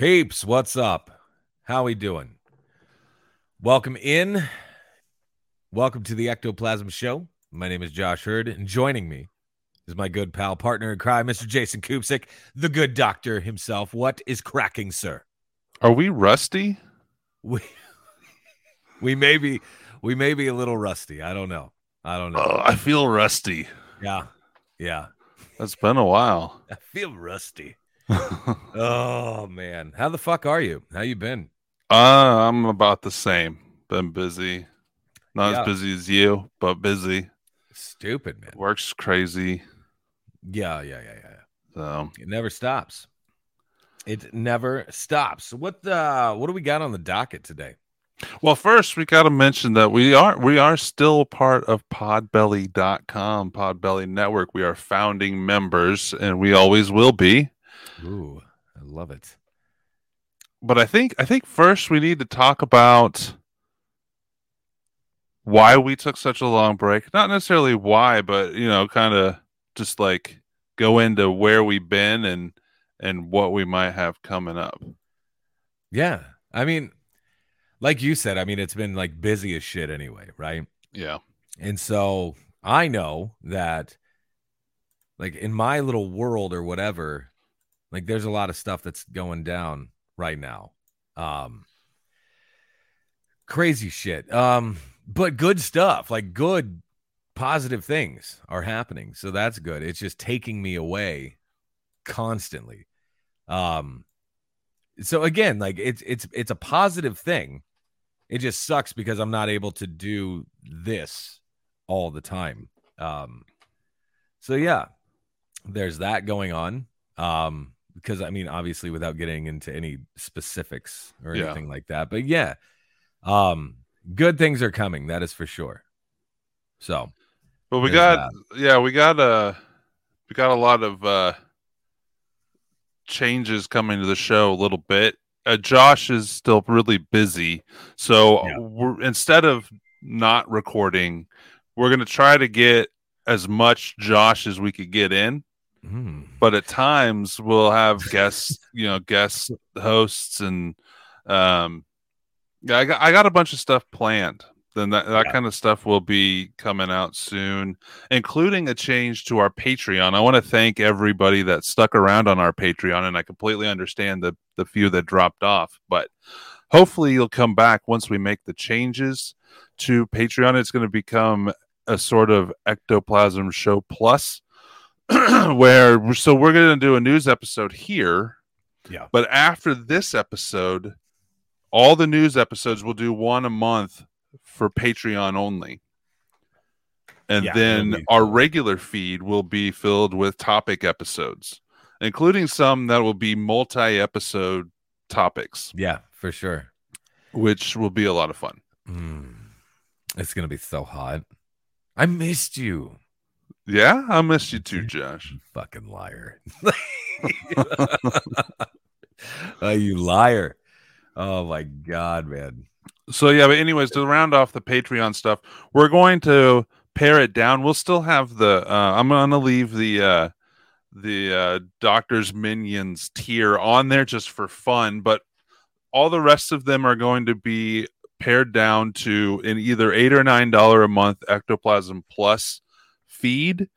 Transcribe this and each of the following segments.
Peeps, what's up? How we doing? Welcome in. Welcome to the Ectoplasm Show. My name is Josh Heard, and joining me is my good pal, partner in crime, Mr. Jason Kupzyk, the good doctor himself. What is cracking, sir? Are we rusty? We we may be we may be a little rusty. I don't know. I don't know. Oh, I feel rusty. Yeah, yeah. That's been a while. I feel rusty. Oh man, how the fuck are you? How you been? Uh, I'm about the same. Been busy. Not Yeah. as busy as you, but busy. Stupid man. Works crazy. Yeah, yeah, yeah, yeah. So It never stops. It never stops. What uh what do we got on the docket today? well first we gotta mention that we are we are still part of podbelly.com, Podbelly Network. We are founding members and we always will be. Ooh, I love it. But I think I think first we need to talk about why we took such a long break. Not necessarily why, but you know, kind of just like go into where we've been and and what we might have coming up. Yeah. I mean, like you said, I mean, it's been like busy as shit anyway, right? Yeah. And so I know that like in my little world or whatever, like there's a lot of stuff that's going down right now. Um crazy shit. Um but good stuff, like good positive things are happening. So that's good. It's just taking me away constantly. Um so again, like it's it's it's a positive thing. It just sucks because I'm not able to do this all the time. Um so yeah, there's that going on. Um because I mean obviously without getting into any specifics or Yeah. anything like that. But yeah. Um good things are coming, that is for sure. So, But we got yeah, we got uh we got a lot of uh changes coming to the show a little bit. Uh, Josh is still really busy, so Yeah. we're instead of not recording, we're gonna try to get as much Josh as we could get in. mm, But at times we'll have guests, you know, guest hosts, and um, yeah, I got I got a bunch of stuff planned. Then that, that Yeah. kind of stuff will be coming out soon, including a change to our Patreon. I want to thank everybody that stuck around on our Patreon, and I completely understand the the few that dropped off. But hopefully, you'll come back once we make the changes to Patreon. It's going to become a sort of ectoplasm show plus, where so we're going to do a news episode here. Yeah. But after this episode, all the news episodes will do one a month for Patreon only. And Yeah, then be our regular feed will be filled with topic episodes, including some that will be multi episode topics, yeah, for sure. which will be a lot of fun. Mm, it's gonna be so hot. I missed you, Yeah, I missed you too, Josh. you fucking liar. oh, you liar. Oh my god, man. So yeah, but anyways, to round off the Patreon stuff, we're going to pare it down. We'll still have the uh, I'm gonna leave the uh the uh Doctor's Minions tier on there just for fun, but all the rest of them are going to be pared down to an either eight or nine dollar a month ectoplasm plus feed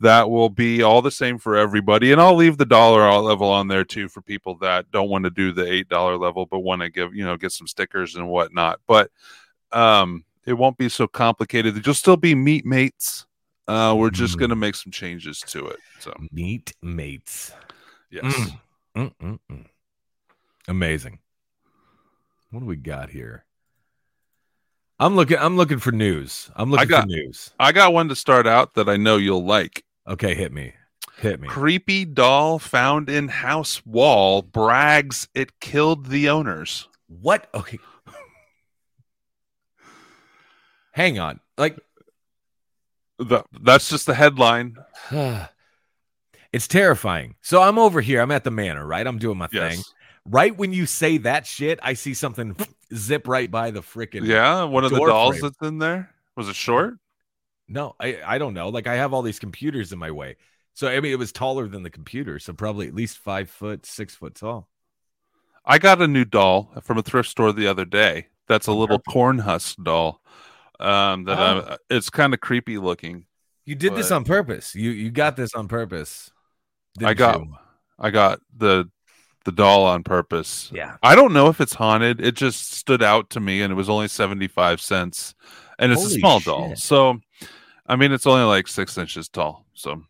that will be all the same for everybody and i'll leave the dollar level on there too for people that don't want to do the eight dollar level but want to give you know get some stickers and whatnot but um it won't be so complicated you'll still be meat mates uh we're just Mm. gonna make some changes to it so Meat mates. yes Mm. Mm-mm-mm. Amazing. What do we got here? I'm looking. I'm looking for news. I'm looking got- for news. I got one to start out that I know you'll like. Okay, hit me. Hit me. Creepy doll found in house wall brags it killed the owners. What? Okay. Hang on. Like The, that's just the headline. it's terrifying. So I'm over here. I'm at the manor, right? I'm doing my Yes. thing. Right when you say that shit, I see something zip right by the freaking. Yeah, one of the dolls frame. that's in there. Was it short? No, I I don't know. Like I have all these computers in my way. So I mean, it was taller than the computer, so probably at least five foot, six foot tall. I got a new doll from a thrift store the other day. That's a little corn husk doll. Um, that Oh. I, it's kind of creepy looking. You did this on purpose. You you got this on purpose. I got you? I got the the doll on purpose. Yeah. I don't know if it's haunted. It just stood out to me, and it was only seventy five cents, and it's Holy a small doll. So, I mean, it's only like six inches tall. So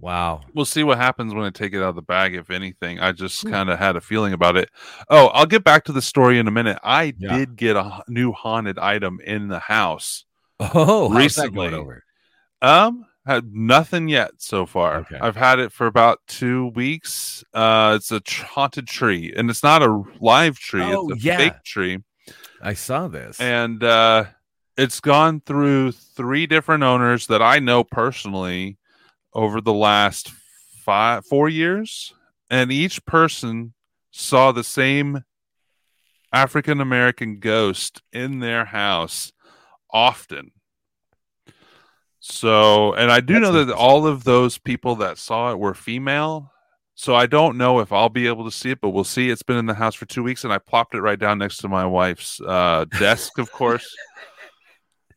Wow. we'll see what happens when I take it out of the bag. If anything, I just Hmm. kind of had a feeling about it. Oh, I'll get back to the story in a minute. I Yeah. did get a new haunted item in the house. Oh, how's that going Recently. over? Um, had nothing yet so far. Okay. I've had it for about two weeks. Uh, it's a haunted tree, and it's not a live tree; Oh, it's a yeah. fake tree, I saw this. and uh, it's gone through three different owners that I know personally over the last five, four years, and each person saw the same African American ghost in their house often. So, and I do That's know that all of those people that saw it were female. So I don't know if I'll be able to see it, but we'll see. It's been in the house for two weeks, and I plopped it right down next to my wife's uh, desk, of course.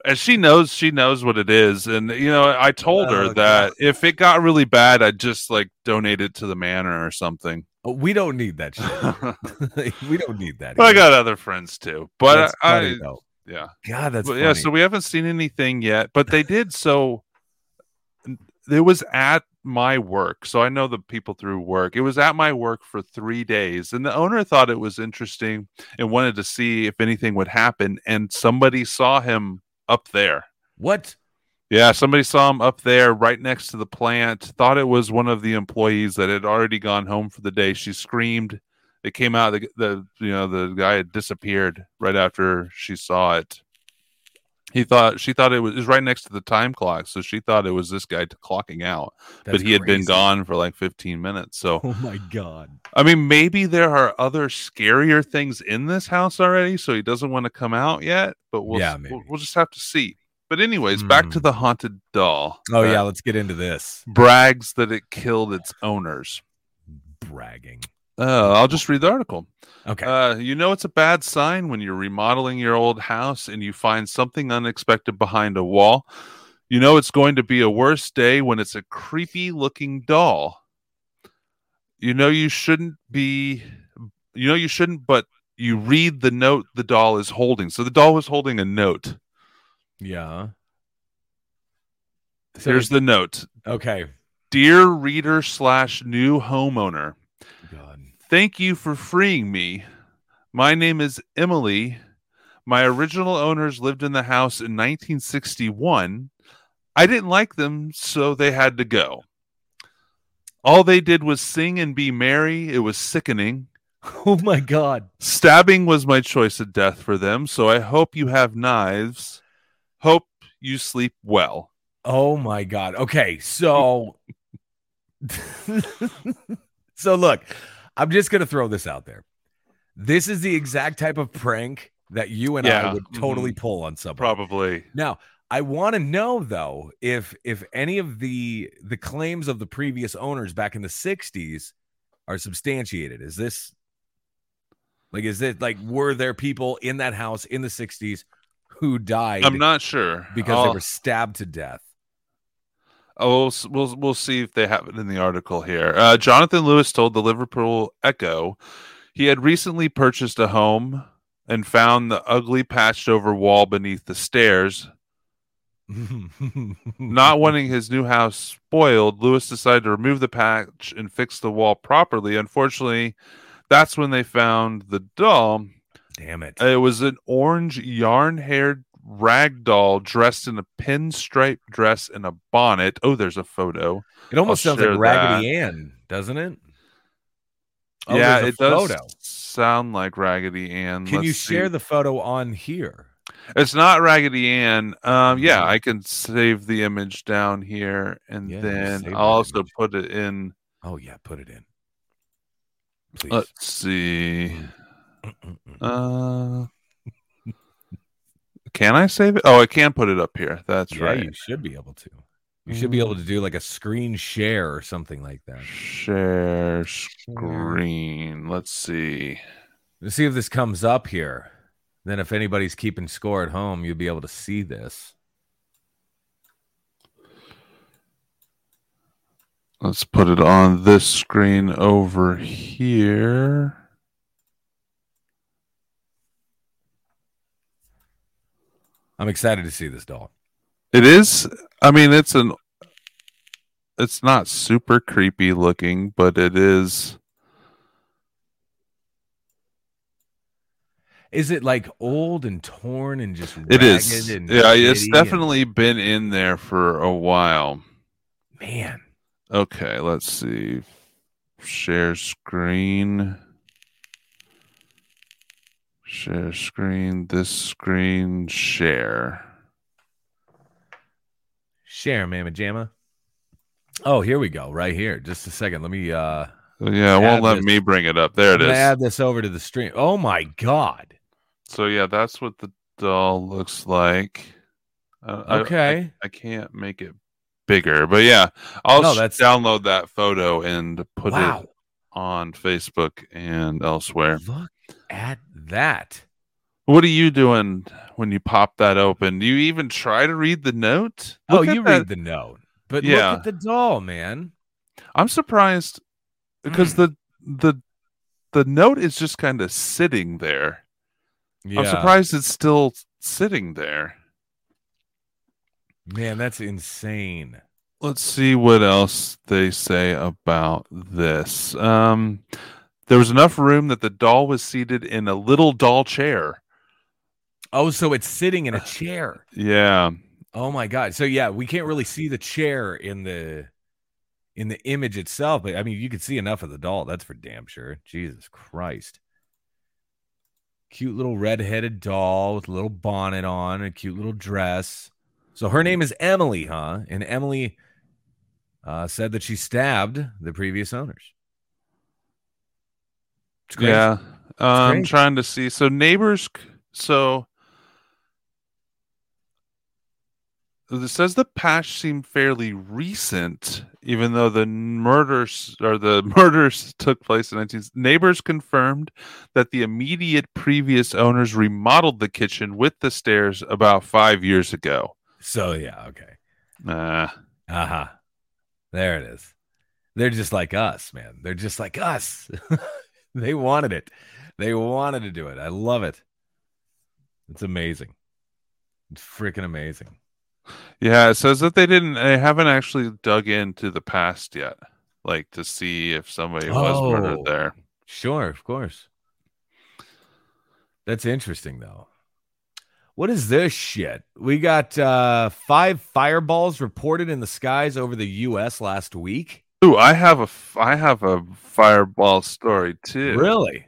And she knows she knows what it is, and you know I told her Oh, that God. if it got really bad, I'd just like donate it to the manor or something. Oh, we don't need that shit. we don't need that. I got other friends too. But That's I, funny, though. Yeah, God, that's but yeah, so we haven't seen anything yet, but they did so it was at my work. So I know the people through work. It was at my work for 3 days and the owner thought it was interesting and wanted to see if anything would happen and somebody saw him up there. what? Yeah, somebody saw him up there right next to the plant. Thought it was one of the employees that had already gone home for the day. She screamed. It came out. The, the you know the guy had disappeared right after she saw it. He thought she thought it was, it was right next to the time clock, so she thought it was this guy clocking out. That's but he had been gone for like 15 minutes. So Oh my god. I mean, maybe there are other scarier things in this house already, so he doesn't want to come out yet. But we'll Yeah, we'll, we'll just have to see. But anyways, back to Hmm. the haunted doll. Oh yeah, let's get into this. brags that it killed its owners. Bragging. Uh, I'll just read the article. Okay. Uh, you know, it's a bad sign when you're remodeling your old house and you find something unexpected behind a wall. You know, it's going to be a worse day when it's a creepy looking doll. You know, you shouldn't be, you know, you shouldn't, but you read the note the doll is holding. So the doll was holding a note. yeah. So Here's the note okay. Dear reader slash new homeowner. Thank you for freeing me. My name is Emily. My original owners lived in the house in 1961. I didn't like them, so they had to go. All they did was sing and be merry. It was sickening. Oh my god. Stabbing was my choice of death for them, so I hope you have knives. Hope you sleep well. Oh my god. Okay, so so look, I'm just gonna throw this out there. This is the exact type of prank that you and I would mm-hmm. totally pull on somebody. Probably. Now, I want to know though if if any of the the claims of the previous owners back in the 60s are substantiated. Is this like is it like were there people in that house in the 60s who died I'm not sure because I'll- they were stabbed to death? Oh, we'll, we'll we'll see if they have it in the article here. Uh, Jonathan Lewis told the Liverpool Echo he had recently purchased a home and found the ugly patched over wall beneath the stairs. Not wanting his new house spoiled, Lewis decided to remove the patch and fix the wall properly. Unfortunately, that's when they found the doll. Damn it. It was an orange yarn haired rag doll dressed in a pinstripe dress and a bonnet. Oh, there's a photo. It almost I'll sounds like Raggedy Ann, doesn't it? Oh, yeah, it does sound like Raggedy Ann. Can Let's you see. share the photo on here? It's not Raggedy Ann. Um, yeah, Mhm. I can save the image down here, and Yeah, then I'll also image. put it in. Oh yeah, put it in. Please. Let's see. Uh, can I save it? Oh, I can put it up here. That's yeah, right. you should be able to. You should be able to mm. do like a screen share or something like that. Share screen. Let's see. Let's see if this comes up here. Then, if anybody's keeping score at home, you'll be able to see this. Let's put it on this screen over here. I'm excited to see this doll. It is. I mean, it's an. It's not super creepy looking, but it is. Is it like old and torn and just it is? Yeah, it's shitty and- definitely been in there for a while. man. Okay, let's see. Share screen. Share screen. This screen. Share. Share, Mama Jamma. Oh, here we go. Right here. Just a second. Let me uh Yeah, it won't let this. me bring it up. There it is. add this over to the stream. Oh my god. So yeah, that's what the doll looks like. Uh, Okay. I, I can't make it bigger, but yeah, I'll No, that's- download that photo and put wow. it on Facebook and elsewhere. Look at that. What are you doing when you pop that open? Do you even try to read the note? Oh, Look at you that- read the note. But Yeah. look at the doll, man. I'm surprised because Mm. the the the note is just kind of sitting there. Yeah. I'm surprised it's still sitting there. Man, that's insane. Let's see what else they say about this. Um, there was enough room that the doll was seated in a little doll chair. Oh, so it's sitting in a chair. Yeah, Oh my god. So yeah, we can't really see the chair in the in the image itself, but I mean you can see enough of the doll. That's for damn sure. Jesus Christ. Cute little red-headed doll with a little bonnet on, a cute little dress. So her name is Emily, huh? And Emily uh, said that she stabbed the previous owners. Yeah. Uh, I'm trying to see. So neighbors. So it says the patch seemed fairly recent, even though the murders or the murders took place in 19. Neighbors confirmed that the immediate previous owners remodeled the kitchen with the stairs about five years ago. So yeah, okay. Uh, Uh-huh. There it is. They're just like us, man. They're just like us. they wanted it. They wanted to do it. I love it. It's amazing. It's freaking amazing. yeah, it says that they didn't. They haven't actually dug into the past yet, like to see if somebody was Oh. murdered there. Sure, of course. That's interesting though. What is this shit? We got uh five fireballs reported in the skies over the US last week. Ooh, I have a I have a fireball story too. Really?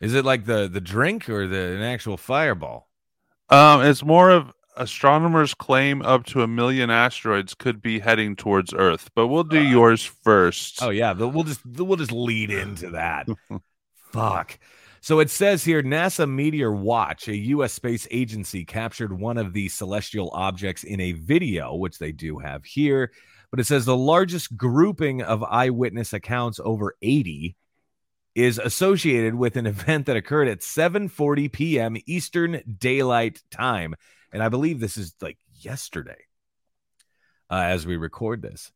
Is it like the the drink or the an actual fireball? Um, it's more of astronomers claim up to a million asteroids could be heading towards Earth, but we'll do yours first. Oh yeah, we'll just we'll just lead into that. Fuck. So it says here NASA Meteor Watch, a US space agency, captured one of the celestial objects in a video, which they do have here. But it says the largest grouping of eyewitness accounts, over 80, is associated with an event that occurred at 7:40 p.m. Eastern Daylight Time, and I believe this is like yesterday, uh, as we record this.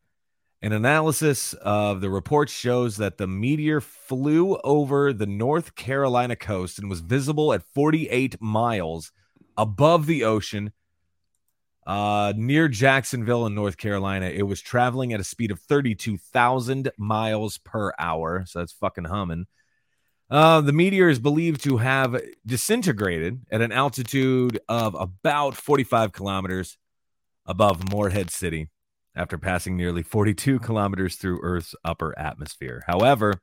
An analysis of the report shows that the meteor flew over the North Carolina coast and was visible at 48 miles above the ocean uh, near Jacksonville in North Carolina. It was traveling at a speed of 32,000 miles per hour. So that's fucking humming. Uh, the meteor is believed to have disintegrated at an altitude of about 45 kilometers above Morehead City after passing nearly 42 kilometers through Earth's upper atmosphere. However,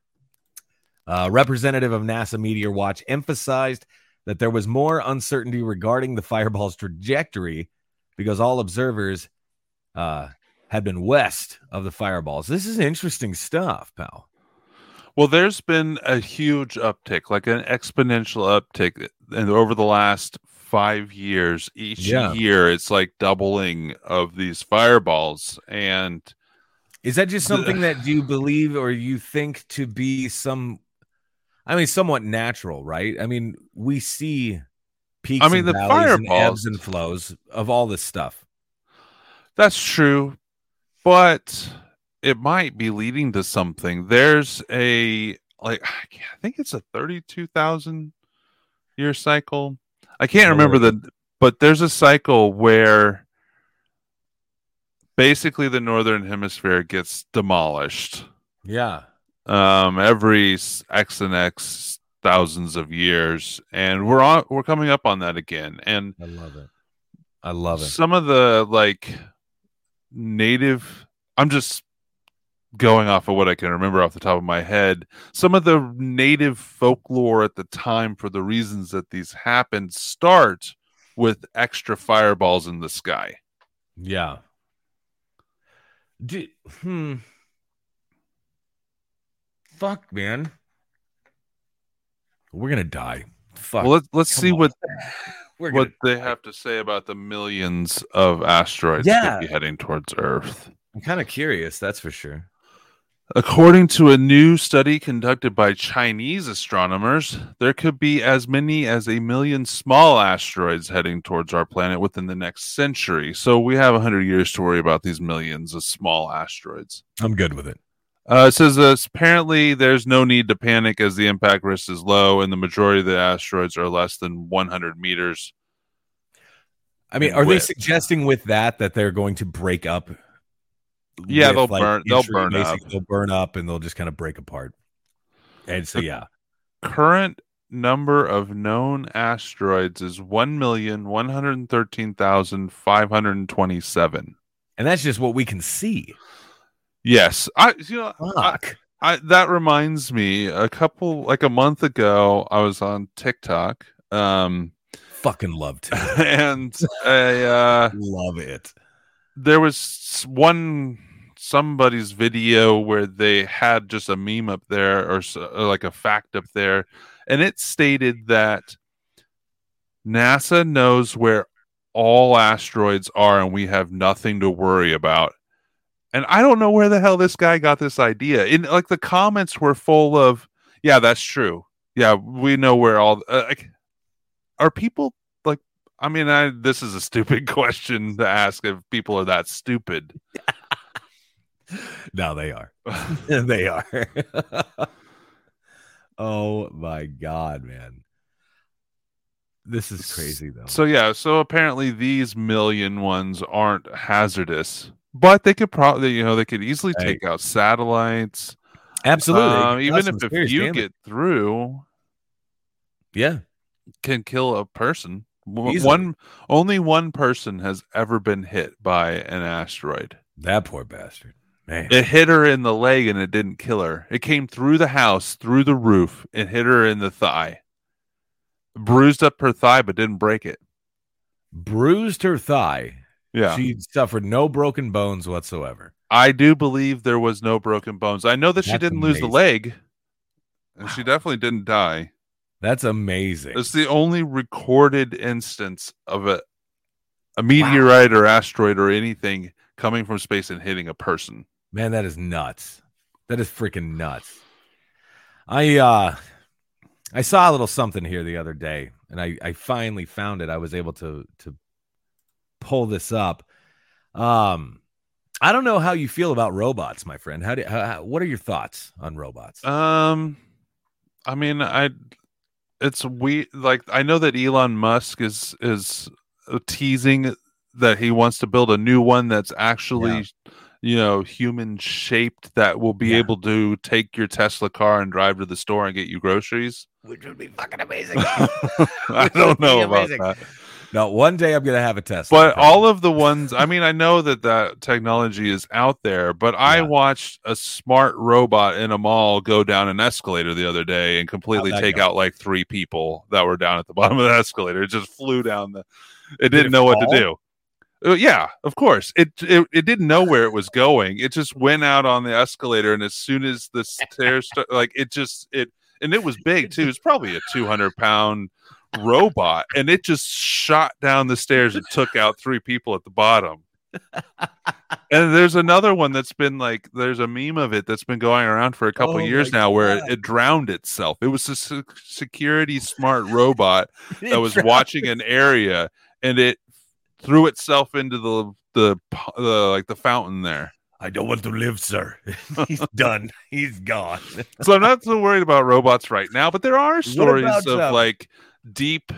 a representative of NASA Meteor Watch emphasized that there was more uncertainty regarding the fireball's trajectory because all observers uh, had been west of the fireballs. This is interesting stuff, pal. Well, there's been a huge uptick, like an exponential uptick, and over the last five years, each Yeah. year it's like doubling of these fireballs, and Is that just something that you believe or you think to be some, I mean, somewhat natural, right? I mean, we see peaks I mean, and the valleys and fireballs- ebbs and flows of all this stuff. that's true. But it might be leading to something. There's a like I I think it's a thirty-two thousand year cycle. I can't remember the, but there's a cycle where basically the northern hemisphere gets demolished. Yeah. um every x and x thousands of years and we're on we're coming up on that again and I love it. I love it. some of the like native i'm just going off of what i can remember off the top of my head some of the native folklore at the time for the reasons that these happened start with extra fireballs in the sky Yeah. Do, hmm. Fuck, man. We're gonna die. Fuck. well let's let's Come see on. what We're what they have to say about the millions of asteroids Yeah. heading towards earth I'm kind of curious. That's for sure. According to a new study conducted by Chinese astronomers, there could be as many as a million small asteroids heading towards our planet within the next century. So we have 100 years to worry about these millions of small asteroids. I'm good with it. Uh, it says uh, apparently there's no need to panic as the impact risk is low and the majority of the asteroids are less than 100 meters. I mean, are they suggesting with that that they're going to break up? Yeah, with, they'll burn- they'll burn up. They'll burn up and they'll just kind of break apart. And so, yeah, Current number of known asteroids is 1,113,527. and that's just what we can see. Yes, I you know I, Fuck. I that reminds me a couple like a month ago I was on TikTok um Fucking love to. and I uh love it. there was one somebody's video where they had just a meme up there or, or like a fact up there and it stated that NASA knows where all asteroids are and we have nothing to worry about. And I don't know where the hell this guy got this idea. In like the comments were full of, yeah, that's true. Yeah, we know where all uh, like are people like I mean, I this is a stupid question to ask if people are that stupid. No, they are. they are. oh my god, man. This is crazy though. So yeah, so apparently these million ones aren't hazardous, but they could probably you know they could easily Right. take out satellites. Absolutely. Um, even if, if you damage. get through, yeah, can kill a person. Easily. One only one person has ever been hit by an asteroid. that poor bastard. Man. It hit her in the leg and it didn't kill her. It came through the house, through the roof, and hit her in the thigh. Bruised up her thigh, but didn't break it. Bruised her thigh. Yeah. She suffered no broken bones whatsoever. I do believe there was no broken bones. I know that she didn't lose the leg, and she definitely didn't die. That's amazing. It's the only recorded instance of a a meteorite or asteroid or anything coming from space and hitting a person. Man, that is nuts. That is freaking nuts. I uh I saw a little something here the other day and I I finally found it. I was able to to pull this up. Um I don't know how you feel about robots, my friend. How do how, how- what are your thoughts on robots? Um, I mean, I it's we like I know that Elon Musk is is teasing that he wants to build a new one that's actually you know, human shaped that will be Yeah. able to take your Tesla car and drive to the store and get you groceries. Which would be fucking amazing. I don't know about amazing. that. no, one day I'm gonna have a Tesla. But all of the ones, I mean, I know that that technology is out there, but I watched a smart robot in a mall go down an escalator the other day and completely take go? out like three people that were down at the bottom of the escalator. It just flew down the. It Did didn't it know what to do. Uh, yeah, of course. It, it it didn't know where it was going. It just went out on the escalator, and as soon as the stairs, sta- like it just it, and it was big too. It's probably a two hundred pound robot, and it just shot down the stairs and took out three people at the bottom. and there's another one that's been like there's a meme of it that's been going around for a couple Oh years now where it, it drowned itself. It was a se- security smart robot that was watching an area and it threw itself into the the, the like the fountain there. I don't want to live, sir. He's done. He's gone. So I'm not so worried about robots right now, but there are stories about, of um, like deep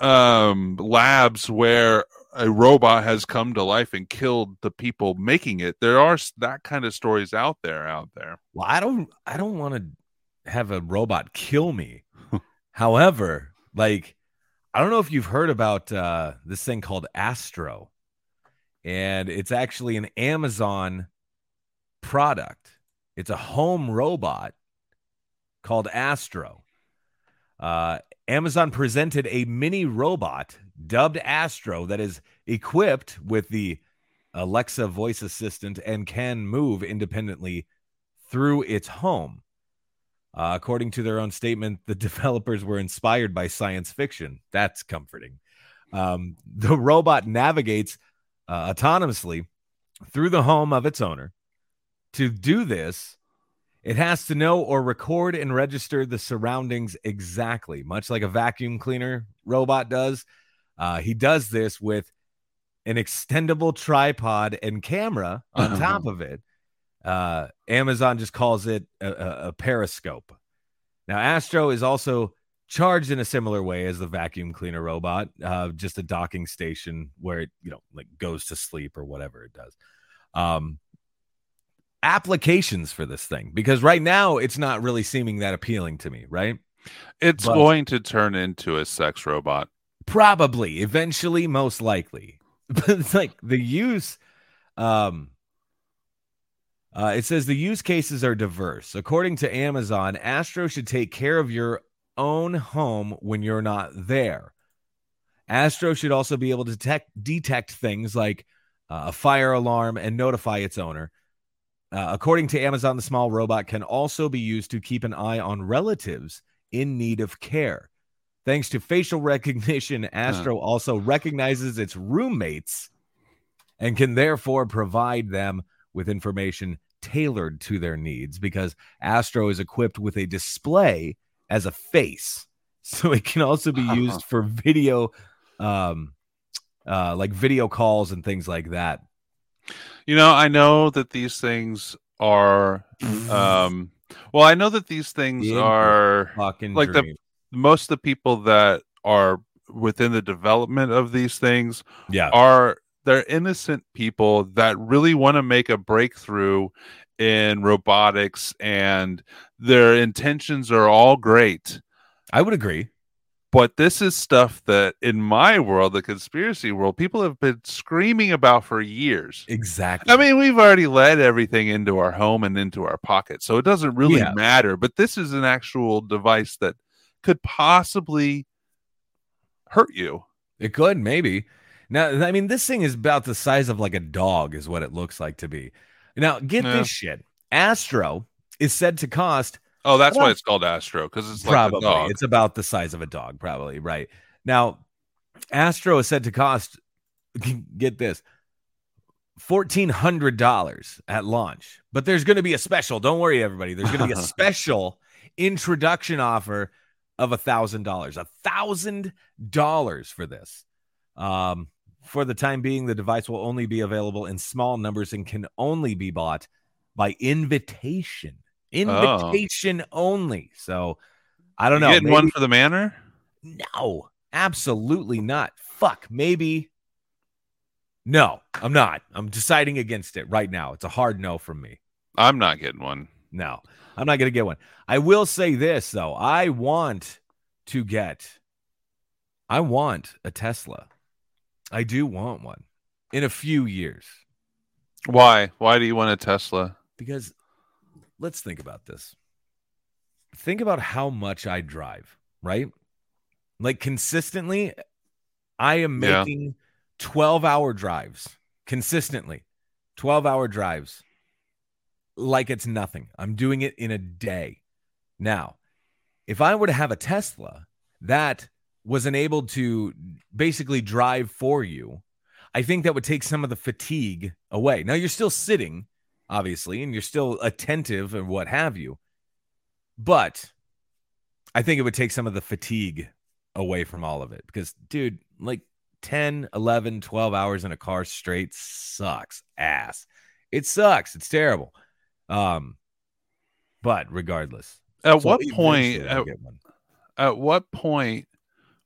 um labs where a robot has come to life and killed the people making it. There are that kind of stories out there out there. Well, I don't I don't want to have a robot kill me. However, like I don't know if you've heard about uh this thing called Astro. And it's actually an Amazon product. It's a home robot called Astro. Uh Amazon presented a mini robot dubbed Astro that is equipped with the Alexa voice assistant and can move independently through its home. Uh, according to their own statement, the developers were inspired by science fiction. That's comforting. Um, the robot navigates uh, autonomously through the home of its owner. To do this, it has to know or record and register the surroundings exactly, much like a vacuum cleaner robot does. Uh, he does this with an extendable tripod and camera on top of it. Uh, Amazon just calls it a, a, periscope. Now, Astro is also charged in a similar way as the vacuum cleaner robot, uh, just a docking station where it, you know, like goes to sleep or whatever it does. Um, applications for this thing because right now it's not really seeming that appealing to me, right? It's But- going to turn into a sex robot. Probably, eventually, most likely. But it's like the use um uh, it says the use cases are diverse. According to Amazon, Astro should take care of your own home when you're not there. Astro should also be able to detect, detect things like uh, a fire alarm and notify its owner. Uh, according to Amazon, the small robot can also be used to keep an eye on relatives in need of care. Thanks to facial recognition, Astro also recognizes its roommates and can therefore provide them with information tailored to their needs because Astro is equipped with a display as a face. So it can also be used for video um uh like video calls and things like that. You know, I know that these things are um well, I know that these things The are Fucking like the- most of the people that are within the development of these things yeah. are they're innocent people that really want to make a breakthrough in robotics and their intentions are all great I would agree. but this is stuff that in my world the conspiracy world people have been screaming about for years Exactly. I mean, we've already let everything into our home and into our pocket, so it doesn't really Yeah. matter. But this is an actual device that could possibly hurt you. It could maybe. Now, I mean, this thing is about the size of like a dog, is what it looks like to be. Now, get Yeah. this shit. Astro is said to cost Oh, that's Well, why it's called Astro because it's like probably a dog. it's about the size of a dog, probably right. Now, Astro is said to cost. Get this. Fourteen hundred dollars at launch, but there's going to be a special. Don't worry, everybody. There's going to be a special introduction offer of a thousand dollars. A thousand dollars for this. Um, for the time being, the device will only be available in small numbers and can only be bought by invitation. Oh. Invitation only. So I don't You know. getting maybe- one for the manor? no, absolutely not. Fuck, maybe. No, I'm not. I'm deciding against it right now. It's a hard no from me. I'm not getting one. No, I'm not going to get one. I will say this though. I want to get I want a Tesla. I do want one in a few years Why? Why do you want a Tesla? because let's think about this. Think about how much I drive, right? Like consistently I am Yeah. making 12 hour drives consistently. 12 hour drives like it's nothing. I'm doing it in a day. Now, if I were to have a Tesla that was enabled to basically drive for you, I think that would take some of the fatigue away. Now, you're still sitting, obviously, and you're still attentive and what have you. But I think it would take some of the fatigue away from all of it because, dude, like 10, 11, 12 hours in a car straight sucks ass. It sucks. It's terrible. Um, but regardless, At So what point? At, at what point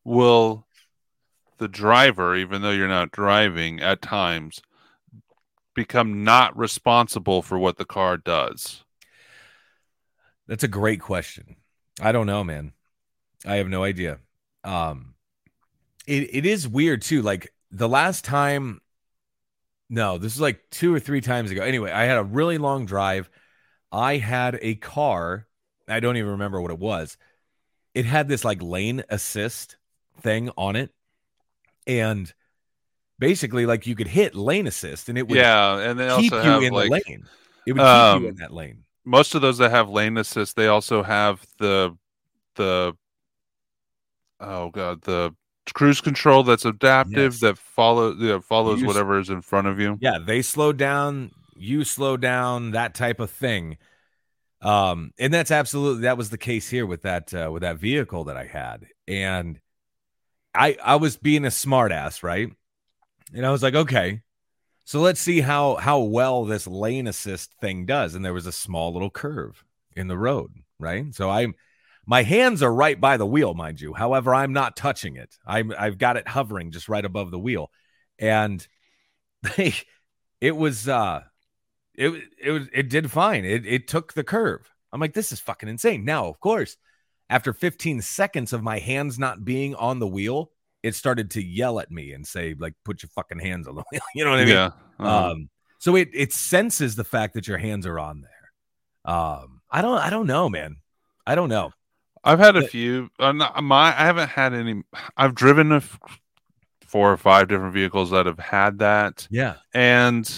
will the driver, even though you're not driving, at times become not responsible for what the car does? That's a great question. I don't know, man. I have no idea. Um it it is weird too. Like the last time no, this is like two or three times ago. Anyway, I had a really long drive. I had a car. I don't even remember what it was. It had this like lane assist thing on it. And basically like you could hit lane assist and it would Yeah, and they keep also you have in like the lane. It would keep you um, in that lane. most of those that have lane assist. They also have the the oh god the cruise control that's adaptive Yes. that follow that follows You whatever is in front of you. Yeah, they slow down, you slow down, that type of thing. Um, and that's absolutely that was the case here with that uh, with that vehicle that I had. And I I was being a smartass, right? And I was like, okay, so let's see how how well this lane assist thing does. And there was a small little curve in the road, right? So I'm my hands are right by the wheel, mind you. However, I'm not touching it. I'm I've got it hovering just right above the wheel. And they it was uh it it it did fine. It it took the curve. I'm like, this is fucking insane. Now, of course, after 15 seconds of my hands not being on the wheel, it started to yell at me and say, like, put your fucking hands on the wheel. You know what I mean? yeah. uh-huh. Um, so it it senses the fact that your hands are on there. Um, I don't I don't know, man. I don't know. I've had a but- few. Uh, not, my I haven't had any. I've driven a f- four or five different vehicles that have had that, Yeah. and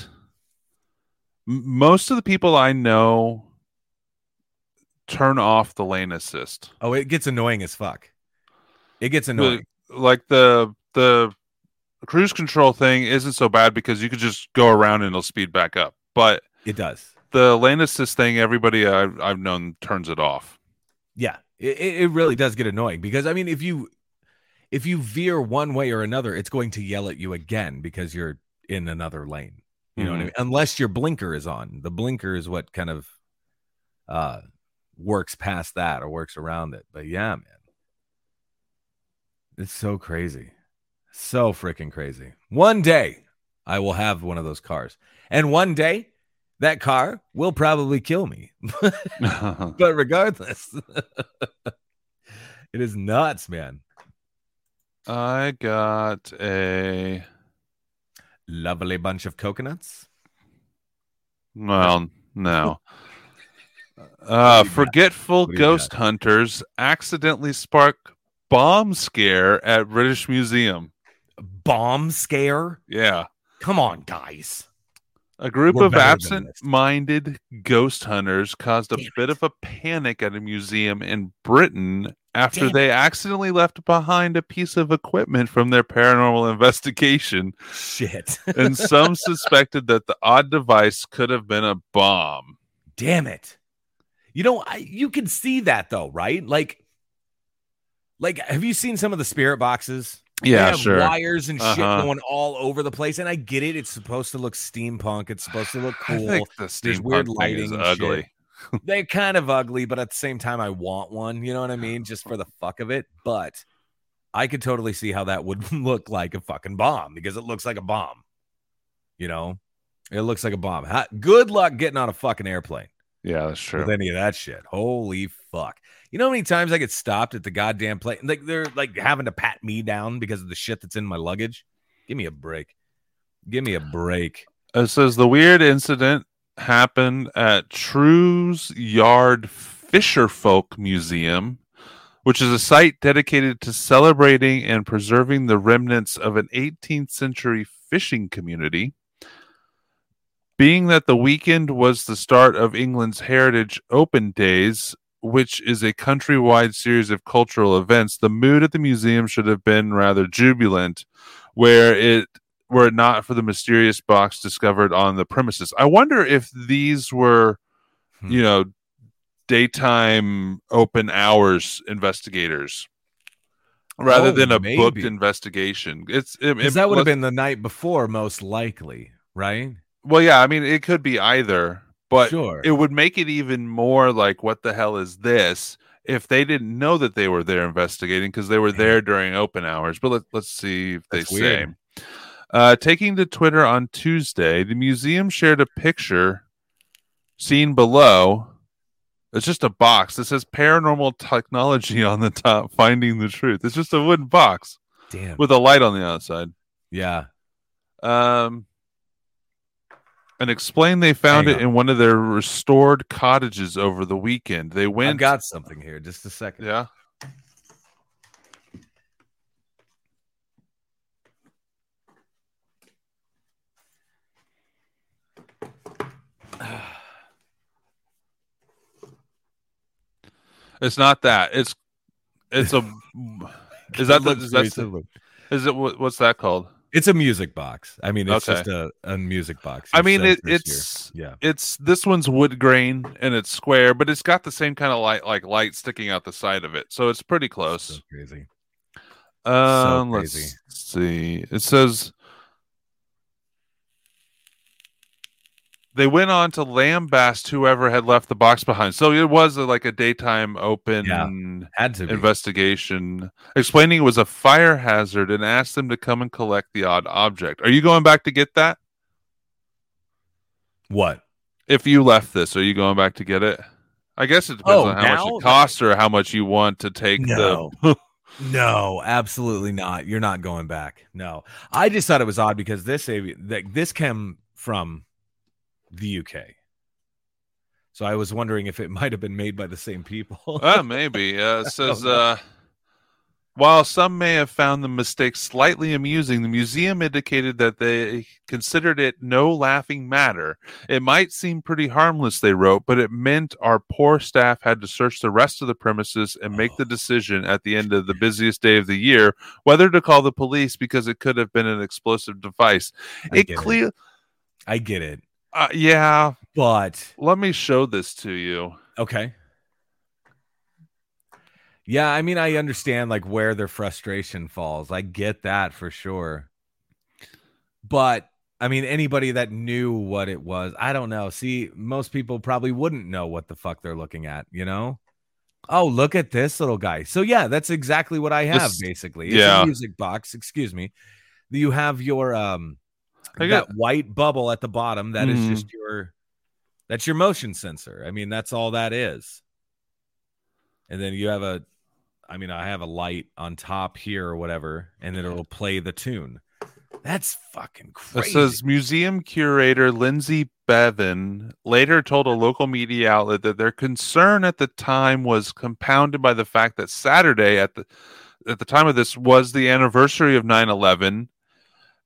most of the people I know turn off the lane assist. Oh, it gets annoying as fuck. It gets annoying. like the the cruise control thing isn't so bad because you could just go around and it'll speed back up. But It does. the lane assist thing, everybody I've, I've known turns it off. Yeah, it, it really does get annoying because I mean, if you if you veer one way or another, it's going to yell at you again because you're in another lane. You know what I Mhm. mean? Unless your blinker is on. The blinker is what kind of uh works past that or works around it. But yeah, man. It's so crazy. So freaking crazy. One day I will have one of those cars. And one day that car will probably kill me. but regardless, it is nuts, man. I got a Lovely bunch of coconuts. well, no. What Uh, do you got? forgetful What do you ghost hunters accidentally spark bomb scare at British Museum. Bomb scare. Yeah. Come on, guys. A group We're of absent minded ghost hunters caused a Damn bit it. of a panic at a museum in Britain after Damn they accidentally left behind a piece of equipment from their paranormal investigation, Shit. and some suspected that the odd device could have been a bomb. Damn it. You know, I, you can see that though, right? Like, like, have you seen some of the spirit boxes? Yeah, sure. Wires and shit Uh-huh. going all over the place, and I get it. It's supposed to look steampunk. It's supposed to look cool. the There's weird steampunk thing lighting ugly. They're kind of ugly, but at the same time, I want one. You know what I mean? Just for the fuck of it. But I could totally see how that would look like a fucking bomb because it looks like a bomb. You know, it looks like a bomb. Good luck getting on a fucking airplane Yeah, that's true. with any of that shit. Holy fuck! You know how many times I get stopped at the goddamn plane? Like they're like having to pat me down because of the shit that's in my luggage. Give me a break. Give me a break. Uh, it says the weird incident happened at True's Yard Fisherfolk Museum, which is a site dedicated to celebrating and preserving the remnants of an 18th century fishing community. Being that the weekend was the start of England's Heritage Open Days, which is a countrywide series of cultural events, the mood at the museum should have been rather jubilant, where it were it not for the mysterious box discovered on the premises. I wonder if these were, Hmm. you know, daytime open hours investigators rather Oh, than a booked investigation. It's it, Because it- that would have been the night before, most likely, right? Well, yeah. I mean, it could be either, but sure. it would make it even more like, what the hell is this? If they didn't know that they were there investigating because they were there during open hours. But let, let's see if they say. Uh, taking to Twitter on Tuesday, the museum shared a picture seen below. It's just a box that says paranormal technology on the top, finding the truth. It's just a wooden box Damn. with a light on the outside. yeah. Um, and explained they found Hang it on. in one of their restored cottages over the weekend. They went. I've got something here. Just a second. yeah. It's not that. It's it's a. Is that the, is that the, is it what, what's that called? It's a music box. I mean, it's Okay. just a, a music box. I mean, it, it's yeah. it's this one's wood grain and it's square, but it's got the same kind of light, like light sticking out the side of it, so it's pretty close. So crazy. Um, crazy. let's see. It says they went on to lambast whoever had left the box behind. So it was a, like a daytime open Had to be. investigation, explaining it was a fire hazard and asked them to come and collect the odd object. Are you going back to get that? what? If you left this, are you going back to get it? I guess it depends Oh, on how much it costs or how much you want to take No. the. No, absolutely not. You're not going back. No, I just thought it was odd because this this came from the UK. So I was wondering if it might have been made by the same people. uh, maybe. Uh, it says, uh, while some may have found the mistake slightly amusing, the museum indicated that they considered it no laughing matter. It might seem pretty harmless, they wrote, but it meant our poor staff had to search the rest of the premises and make the decision at the end of the busiest day of the year whether to call the police because it could have been an explosive device. I it. clear, I get it, uh, yeah. but Let me show this to you. okay. Yeah, I mean, I understand like where their frustration falls. I get that for sure. But I mean, anybody that knew what it was, I don't know. See, most people probably wouldn't know what the fuck they're looking at, you know? Oh, look at this little guy. So yeah, that's exactly what I have This- basically. It's yeah. a music box, excuse me. You have your um I that white bubble at the bottom That is Mhm. just your that's your motion sensor. I mean, that's all that is. And then you have a I mean, I have a light on top here or whatever, and then it'll play the tune. That's fucking crazy. It says museum curator Lindsay Bevan later told a local media outlet that their concern at the time was compounded by the fact that Saturday at the at the time of this was the anniversary of 9/11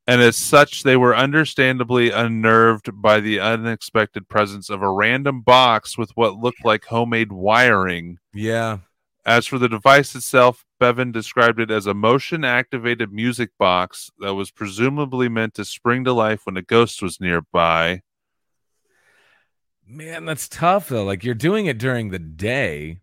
and as such they were understandably unnerved by the unexpected presence of a random box with what looked like homemade wiring. yeah. As for the device itself, Bevan described it as a motion activated music box that was presumably meant to spring to life when a ghost was nearby. Man, that's tough though. Like you're doing it during the day.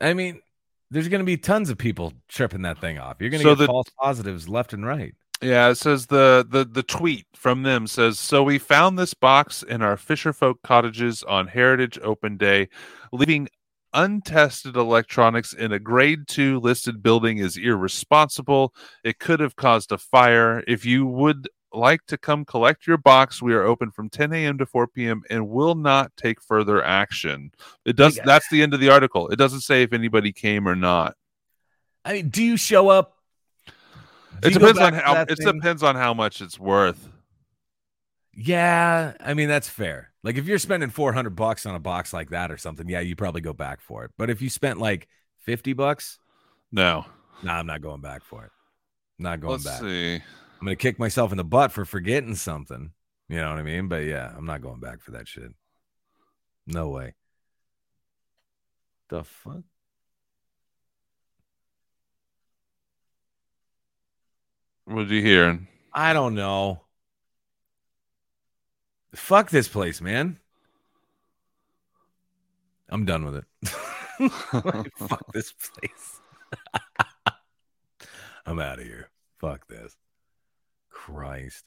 I mean, there's going to be tons of people tripping that thing off. You're going to So get the- false positives left and right. Yeah, it says the, the the tweet from them says so we found this box in our Fisherfolk cottages on Heritage Open Day, leaving untested electronics in a grade 2 listed building is irresponsible. It could have caused a fire. If you would like to come collect your box, we are open from 10 a.m. to 4 p.m. and will not take further action. It does. That's the end of the article. It doesn't say if anybody came or not. I mean, do you show up? It depends on how. It thing? depends on how much it's worth. Yeah, I mean that's fair. Like if you're spending 400 bucks on a box like that or something, yeah, you probably go back for it. But if you spent like 50 bucks, No. nah, I'm not going back for it. Not going Let's back. see. I'm gonna kick myself in the butt for forgetting something. You know what I mean? But yeah, I'm not going back for that shit. No way. The fuck? What did you hear? I don't know. Fuck this place, man. I'm done with it. Fuck this place. I'm out of here. Fuck this. Christ.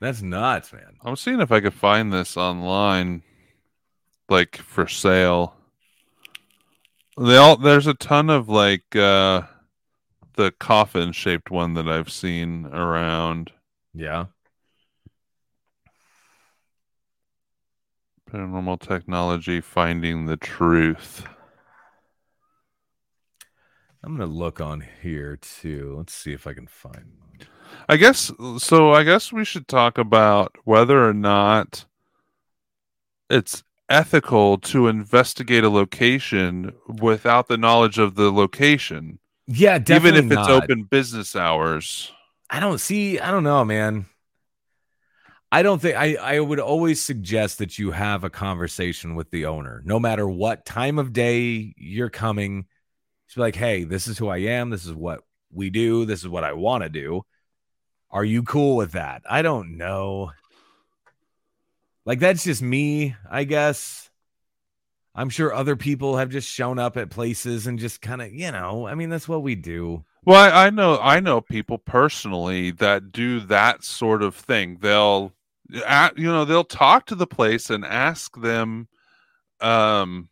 That's nuts, man. I'm seeing if I could find this online, like for sale. They all there's a ton of like uh the coffin shaped one that I've seen around. Yeah. Paranormal technology finding the truth. I'm gonna look on here too. Let's see if I can find one. I guess so. I guess we should talk about whether or not it's ethical to investigate a location without the knowledge of the location, Yeah, definitely. even if it's open business hours. I don't see. I don't know, man. I don't think I. I would always suggest that you have a conversation with the owner, no matter what time of day you're coming. Just be like, "Hey, this is who I am. This is what we do. This is what I want to do. Are you cool with that?" I don't know. Like that's just me, I guess. I'm sure other people have just shown up at places and just kind of, you know, I mean, that's what we do. Well, I, I know I know people personally that do that sort of thing. They'll, you know, they'll talk to the place and ask them, um,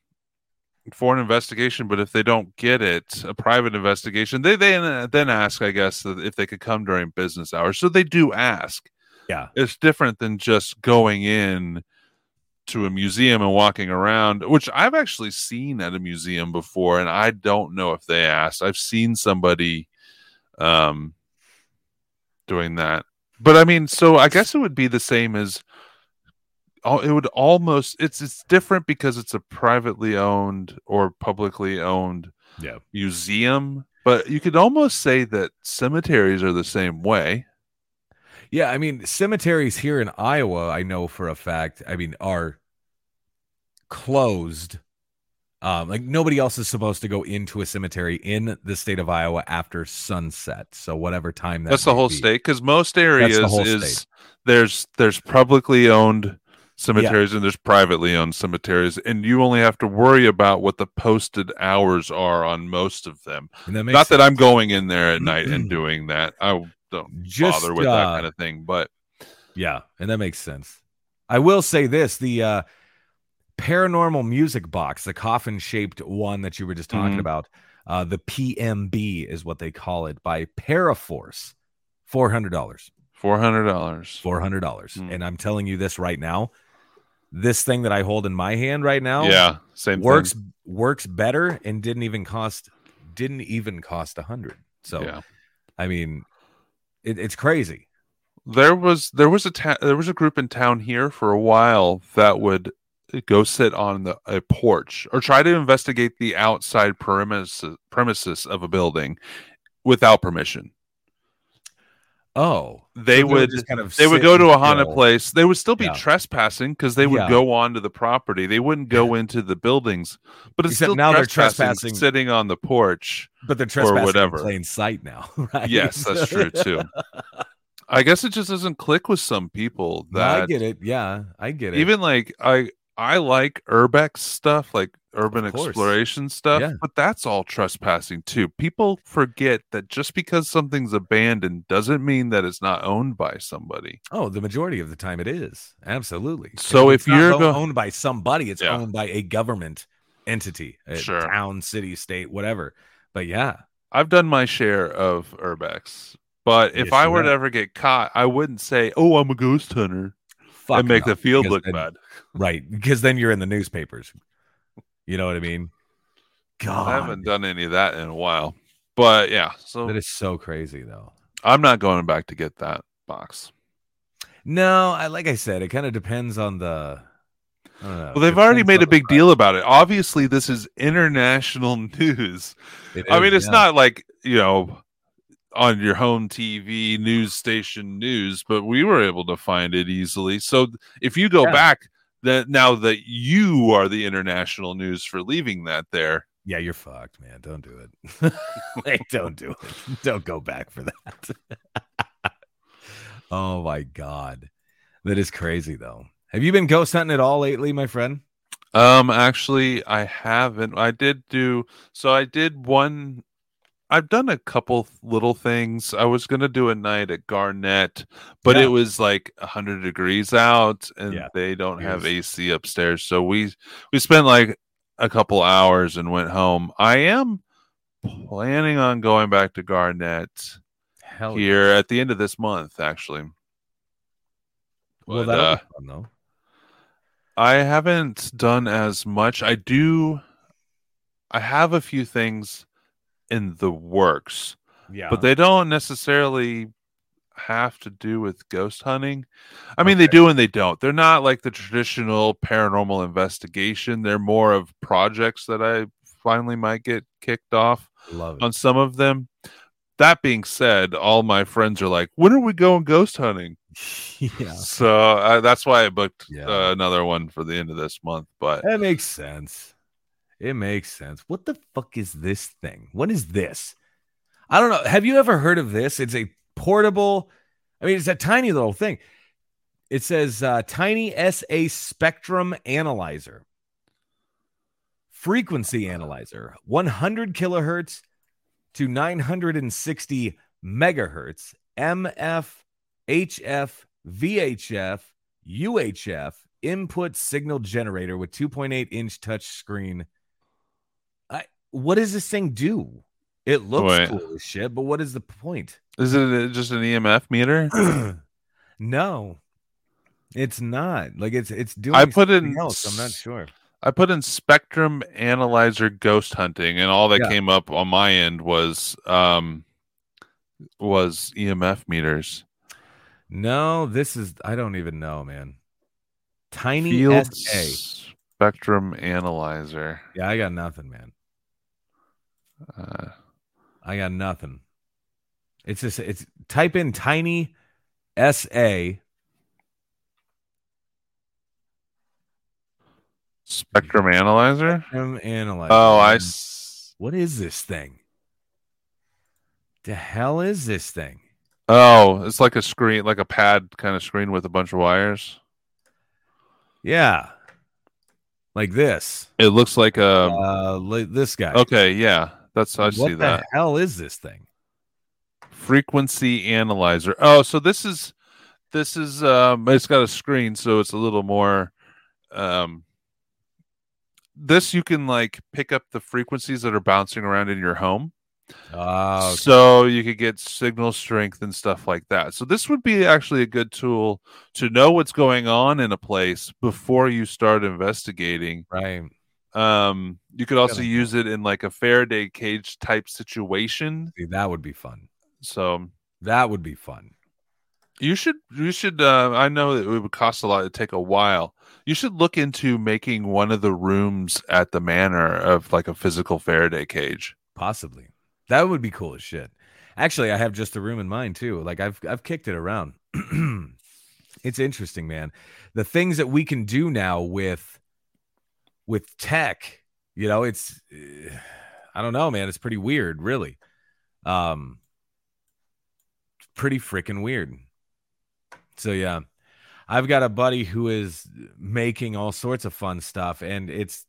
for an investigation. But if they don't get it, a private investigation, they they then ask, I guess, if they could come during business hours. So they do ask. Yeah. It's different than just going in to a museum and walking around, which I've actually seen at a museum before, and I don't know if they asked. I've seen somebody um doing that. But I mean, so I guess it would be the same as it would almost it's it's different because it's a privately owned or publicly owned Yeah. museum, but you could almost say that cemeteries are the same way. Yeah, I mean, cemeteries here in Iowa, I know for a fact, I mean, are closed. Um, like nobody else is supposed to go into a cemetery in the state of Iowa after sunset. So whatever time that That's the whole be. state because most areas whole is state. there's there's publicly owned cemeteries and there's privately owned cemeteries, and you only have to worry about what the posted hours are on most of them. That Not that. I'm going in there at night and doing that. I don't Just, bother with uh, that kind of thing. But Yeah, and that makes sense. I will say this: the uh, paranormal music box, the coffin-shaped one that you were just talking Mhm. about, uh, the PMB is what they call it by Paraforce, four hundred dollars. four hundred dollars. four hundred dollars. Hmm. And I'm telling you this right now, this thing that I hold in my hand right now, Yeah, same works Thing. works better and didn't even cost didn't even cost a hundred. So Yeah. I mean, it, it's crazy. There was there was a ta- there was a group in town here for a while that would go sit on the a porch or try to investigate the outside premises premises of a building without permission. Oh, They so would kind of they would go to a haunted place. They would still be Yeah. trespassing because they would Yeah. go onto the property. They wouldn't go into the buildings, but it's Except still now they're trespassing, trespassing- sitting on the porch. but they're trespassing or whatever. in plain sight now, right? Yes, that's true too. I guess it just doesn't click with some people No, I get it. Yeah, I get it. even like I I like urbex stuff, like urban exploration stuff, Yeah. but that's all trespassing too. People forget that just because something's abandoned doesn't mean that it's not owned by somebody. oh, the majority of the time it is absolutely. So if not you're go- owned by somebody, it's Yeah. owned by a government entity, a Sure. town, city, state, whatever. But yeah, I've done my share of urbex But if Yes, I you were to ever get caught, I wouldn't say, "Oh, I'm a ghost hunter," Fuck and make the field look then- bad. Right, because then you're in the newspapers. You know what I mean? God, I haven't done any of that in a while. But yeah, so that is so crazy, though. I'm not going back to get that box. No, I like I said, it kind of depends on the. I don't know. Well, they've already made a big deal about it. Obviously, this is international news. I mean, it's yeah. not like, you know, on your home TV news station news, but we were able to find it easily. So if you go Yeah. back, that now that you are the international news for leaving that there, Yeah, you're fucked, man. Don't do it. Hey, don't do it. Don't go back for that. oh my god, that is crazy, though. Have you been ghost hunting at all lately, my friend? Um, actually, I haven't. I did do so. I did one. I've done a couple little things. I was gonna do a night at Garnett, but Yeah. it was like hundred degrees out, and Yeah, they don't have. AC upstairs. So we we spent like a couple hours and went home. I am planning on going back to Garnett Hell here at the end of this month. Actually, Well, But, that'll uh, be fun though. I haven't done as much. I do. I have a few things in the works, Yeah, but they don't necessarily have to do with ghost hunting. I mean, they do and they don't. They're not like the traditional paranormal investigation. They're more of projects that I finally might get kicked off on some of them. That being said, all my friends are like, "When are we going ghost hunting?" yeah, So uh, that's why I booked Yeah. uh, another one for the end of this month. But that makes sense. It makes sense. What the fuck is this thing? What is this? I don't know. Have you ever heard of this? It's a portable. I mean, it's a tiny little thing. It says uh, tiny SA spectrum analyzer, frequency analyzer, 100 kilohertz to 960 megahertz, MF, HF, VHF, UHF, input signal generator with 2.8 inch touch screen. What does this thing do? It looks Wait. cool as shit, but what is the point? is it just an EMF meter? no, it's not. Like it's it's doing. I put something in else. I'm not sure. I put in Spectrum Analyzer Ghost Hunting, and all that Yeah. came up on my end was um was EMF meters. No, this is. I don't even know, man. Tiny Field SA. Spectrum Analyzer. Yeah, I got nothing, man. Uh, I got nothing. It's just it's type in tiny SA. Spectrum Analyzer. M analyzer. Oh, I. What is this thing? The hell is this thing? Oh, it's like a screen, like a pad kind of screen with a bunch of wires. Yeah, like this. It looks like a. uh, like this guy. okay, yeah, that's I what see the that. hell is this thing? frequency analyzer. Oh, so this is this is um it's got a screen so it's a little more um this you can like pick up the frequencies that are bouncing around in your home. Oh, okay. So you could get signal strength and stuff like that. So this would be actually a good tool to know what's going on in a place before you start investigating. right. Um you could also use it in like a Faraday cage type situation. See, that would be fun. So That would be fun. You should you should uh I know that it would cost a lot to take a while. You should look into making one of the rooms at the manor of like a physical Faraday cage. Possibly. That would be cool as shit. Actually, I have just a room in mind too. Like I've I've kicked it around. it's interesting, man. The things that we can do now with with tech, you know, it's I don't know, man. It's pretty weird, really. Um pretty freaking weird. So yeah. I've got a buddy who is making all sorts of fun stuff and it's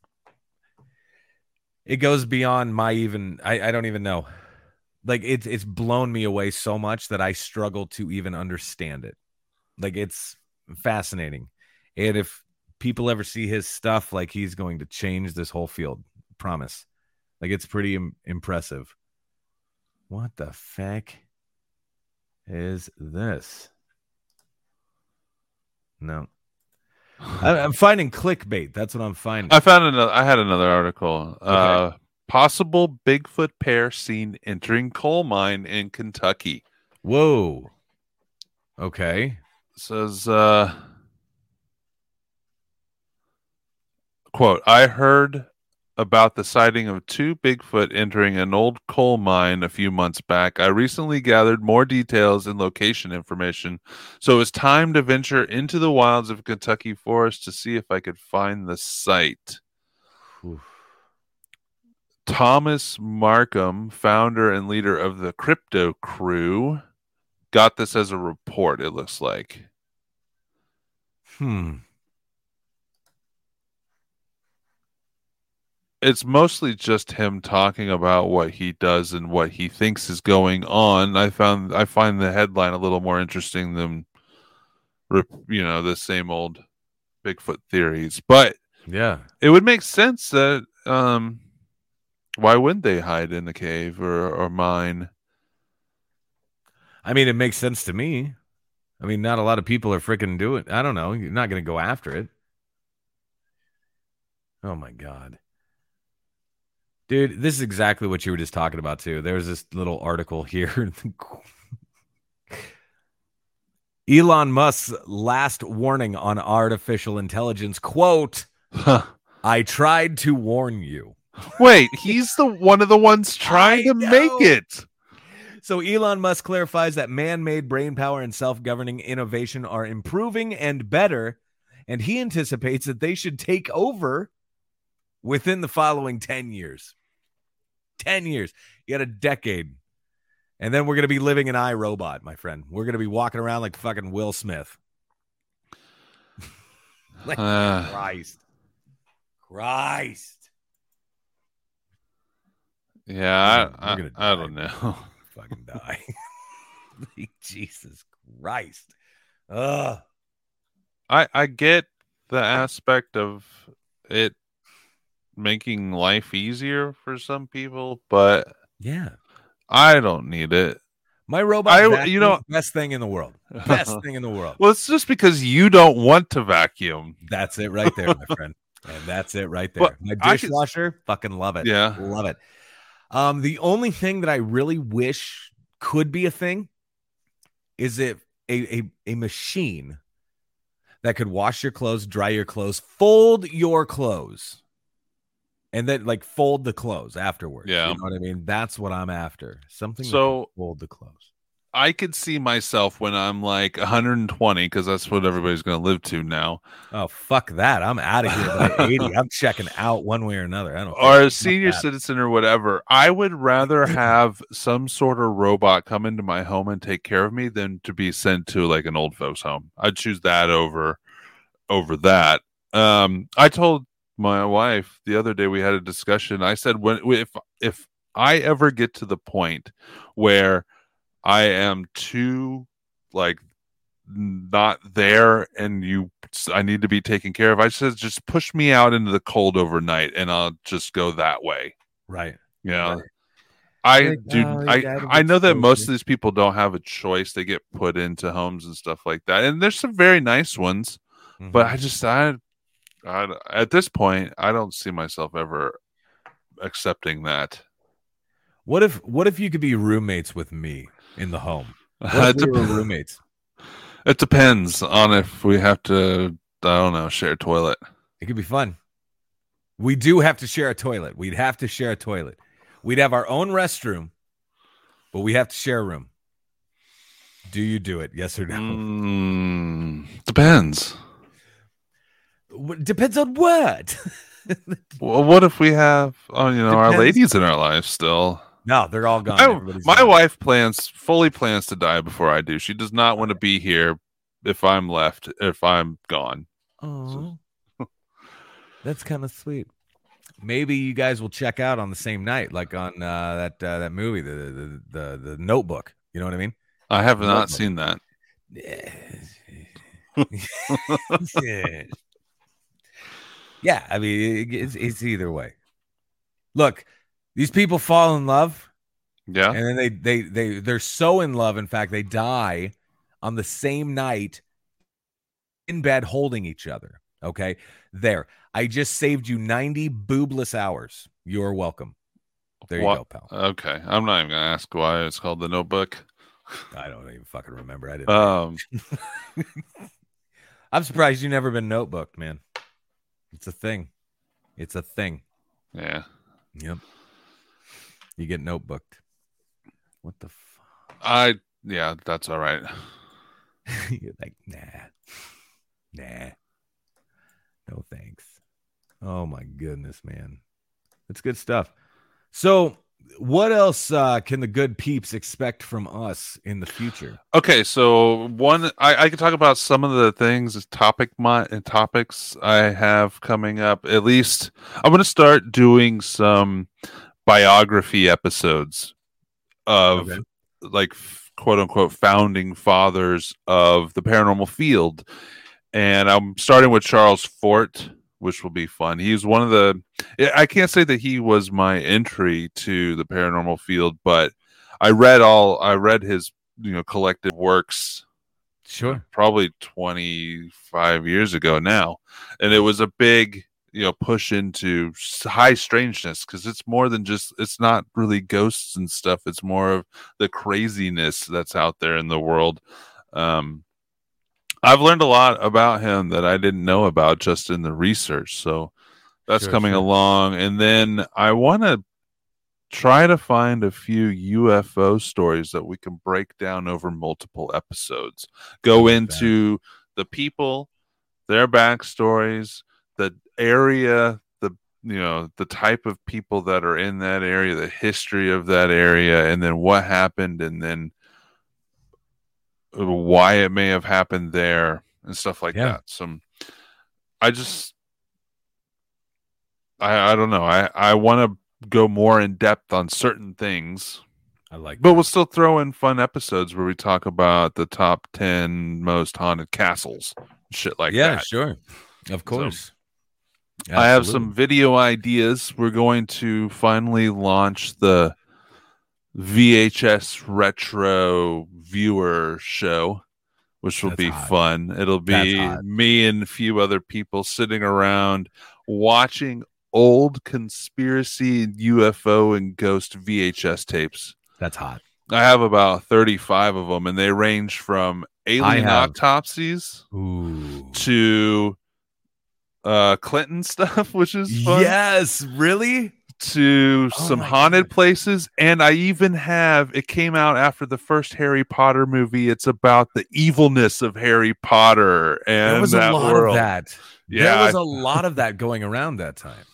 it goes beyond my even I, I don't even know like it's it's blown me away so much that i struggle to even understand it like it's fascinating and if people ever see his stuff like he's going to change this whole field promise like it's pretty Im- impressive what the fuck is this? No. I, I'm finding clickbait. That's what I'm finding. I found another. I had another article. Uh, possible Bigfoot pair seen entering coal mine in Kentucky. Whoa. Okay. says uh quote i heard about the sighting of two bigfoot entering an old coal mine a few months back i recently gathered more details and location information so it was time to venture into the wilds of kentucky forest to see if i could find the site Oof. thomas markham founder and leader of the crypto crew got this as a report it looks like Hmm. It's mostly just him talking about what he does and what he thinks is going on. I found I find the headline a little more interesting than you know the same old Bigfoot theories. But Yeah. it would make sense that um why wouldn't they hide in the cave or, or mine? I mean, it makes sense to me. I mean, not a lot of people are freaking doing. I don't know. You're not going to go after it. Oh my god, dude, this is exactly what you were just talking about too. There was this little article here. Elon Musk's last warning on artificial intelligence quote I tried to warn you. Wait, he's the one of the ones trying to make it. So Elon Musk clarifies that man-made brain power and self-governing innovation are improving and better, and he anticipates that they should take over within the following 10 years. 10 years. You got a decade. And then we're going to be living in iRobot, my friend. We're going to be walking around like fucking Will Smith. Like Uh, Christ. Christ. yeah, I, I, I don't know. Fucking die. Jesus Christ. Ugh. I I get the aspect of it making life easier for some people, but Yeah. I don't need it. My robot, I- you know- best thing in the world. Best thing in the world. Well, it's just because you don't want to vacuum. That's it right there, my friend. And that's it right there. But My dishwasher, fucking love it. Yeah. Love it. Um, the only thing that I really wish could be a thing is it a, a, a machine that could wash your clothes, dry your clothes, fold your clothes, and then like fold the clothes afterwards. Yeah. You know what I mean? That's what I'm after. Something So- fold the clothes. I could see myself when I'm like 120 because that's what everybody's going to live to now. Oh fuck that! I'm out of here by 80. I'm checking out one way or another. I don't. Or a senior that. citizen or whatever. I would rather have some sort of robot come into my home and take care of me than to be sent to like an old folks home. I'd choose that over over that. Um, I told my wife the other day we had a discussion. I said when if if I ever get to the point where I am too like not there and you I need to be taken care of. I said just push me out into the cold overnight and I'll just go that way. Right. You know. Right. I Like, do oh, I I know that most of these people don't have a choice. They get put into homes and stuff like that. And there's some very nice ones, but Mhm. I just I, I at this point I don't see myself ever accepting that. what if what if you could be roommates with me in the home? What it, if we were roommates? it depends on if we have to I don't know, share a toilet. It could be fun. We do have to share a toilet. We'd have to share a toilet. We'd have our own restroom, but we have to share a room. Do you do it? Yes or no? Mm, depends. Depends on what. Well, what if we have, oh, you know, our ladies in our life still? no, they're all gone. My, my gone. wife plans fully plans to die before I do. She does not want to be here if I'm left, if I'm gone. Oh, that's kind of sweet. Maybe you guys will check out on the same night, like on uh, that uh, that movie, the, the the the Notebook. You know what I mean? I have not seen that. yeah, I mean, it's, it's either way. Look, these people fall in love, Yeah. and then they they they they're so in love. In fact, they die on the same night in bed holding each other. Okay, there. I just saved you ninety boobless hours. You're welcome. There you What- go, pal. Okay. I'm not even gonna ask why it's called the Notebook. I don't even fucking remember. I didn't. Um. I'm surprised you never been notebooked, man. It's a thing. It's a thing. Yeah. Yep. You get notebooked. What the fuck? I. Yeah. That's all right. You're like, nah, nah, no thanks. Oh my goodness, man, That's good stuff. So, what else uh, can the good peeps expect from us in the future? Okay, so one I, I can talk about some of the things topic my and topics I have coming up. At least I'm going to start doing some biography episodes of Okay. like quote unquote founding fathers of the paranormal field. And I'm starting with Charles Fort, which will be fun. He's one of the I can't say that he was my entry to the paranormal field, but I read all I read his you know collected works Sure. probably 25 years ago now and it was a big you know push into high strangeness because it's more than just it's not really ghosts and stuff it's more of the craziness that's out there in the world um i've learned a lot about him that i didn't know about just in the research so that's Sure, coming sure. along and then i want to try to find a few ufo stories that we can break down over multiple episodes go like that. into the people their backstories the area the you know the type of people that are in that area the history of that area and then what happened and then why it may have happened there and stuff like Yeah. that some um, i just i i don't know i i want to go more in depth on certain things I like. but that. we'll still throw in fun episodes where we talk about the top 10 most haunted castles, shit like yeah, that. Yeah, sure, of course. I have some video ideas. We're going to finally launch the VHS retro viewer show, which will That's be hot. fun. It'll be me and a few other people sitting around watching old conspiracy UFO and ghost VHS tapes. That's hot. I have about 35 of them, and they range from alien autopsies Ooh. to uh Clinton stuff, which is fun, Yes, really? To Oh some haunted God. places. And I even have it came out after the first Harry Potter movie. It's about the evilness of Harry Potter and There was that a lot world. of that. Yeah, there was I- a lot of that going around that time.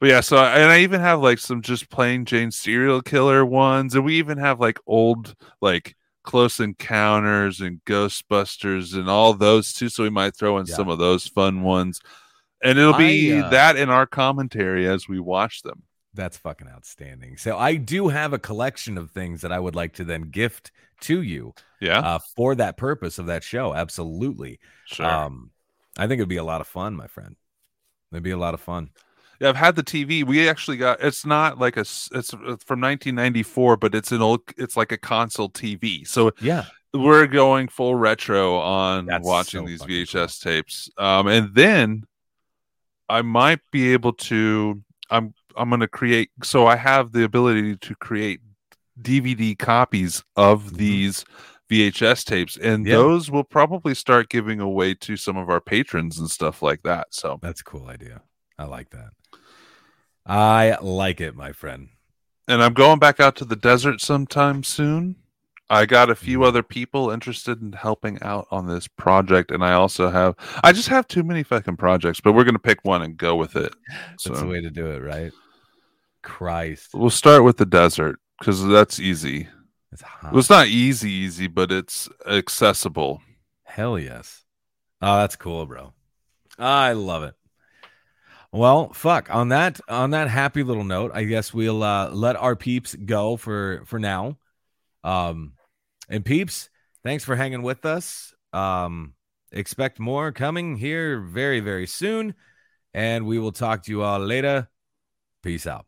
But yeah, so and I even have like some just plain Jane serial killer ones, and we even have like old like Close Encounters and Ghostbusters and all those too. So we might throw in Yeah. some of those fun ones, and it'll be I, uh, that in our commentary as we watch them. That's fucking outstanding. So I do have a collection of things that I would like to then gift to you Yeah, uh, for that purpose of that show. Absolutely. sure. Um, I think it'd be a lot of fun, my friend. It'd be a lot of fun. yeah, I've had the TV. We actually got. It's not like a It's from 1994, but it's an old. It's like a console TV. So Yeah. we're going full retro on That's watching so these VHS tapes. Um, and then I might be able to. I'm I'm going to create. So I have the ability to create DVD copies of Mhm. these VHS tapes, and Yeah. those will probably start giving away to some of our patrons and stuff like that. So That's a cool idea. I like that. I like it, my friend. and I'm going back out to the desert sometime soon. I got a few Mhm. other people interested in helping out on this project, and I also have I just have too many fucking projects, but we're gonna pick one and go with it. That's the way to do it, right? Christ. we'll start with the desert because that's easy. It's hot. Well, it's not easy, easy, but it's accessible. Hell yes. Oh, that's cool, bro. I love it. Well, fuck. On that on that happy little note, I guess we'll uh let our peeps go for for now. Um and peeps, thanks for hanging with us. Um expect more coming here very very soon and we will talk to you all later. Peace out.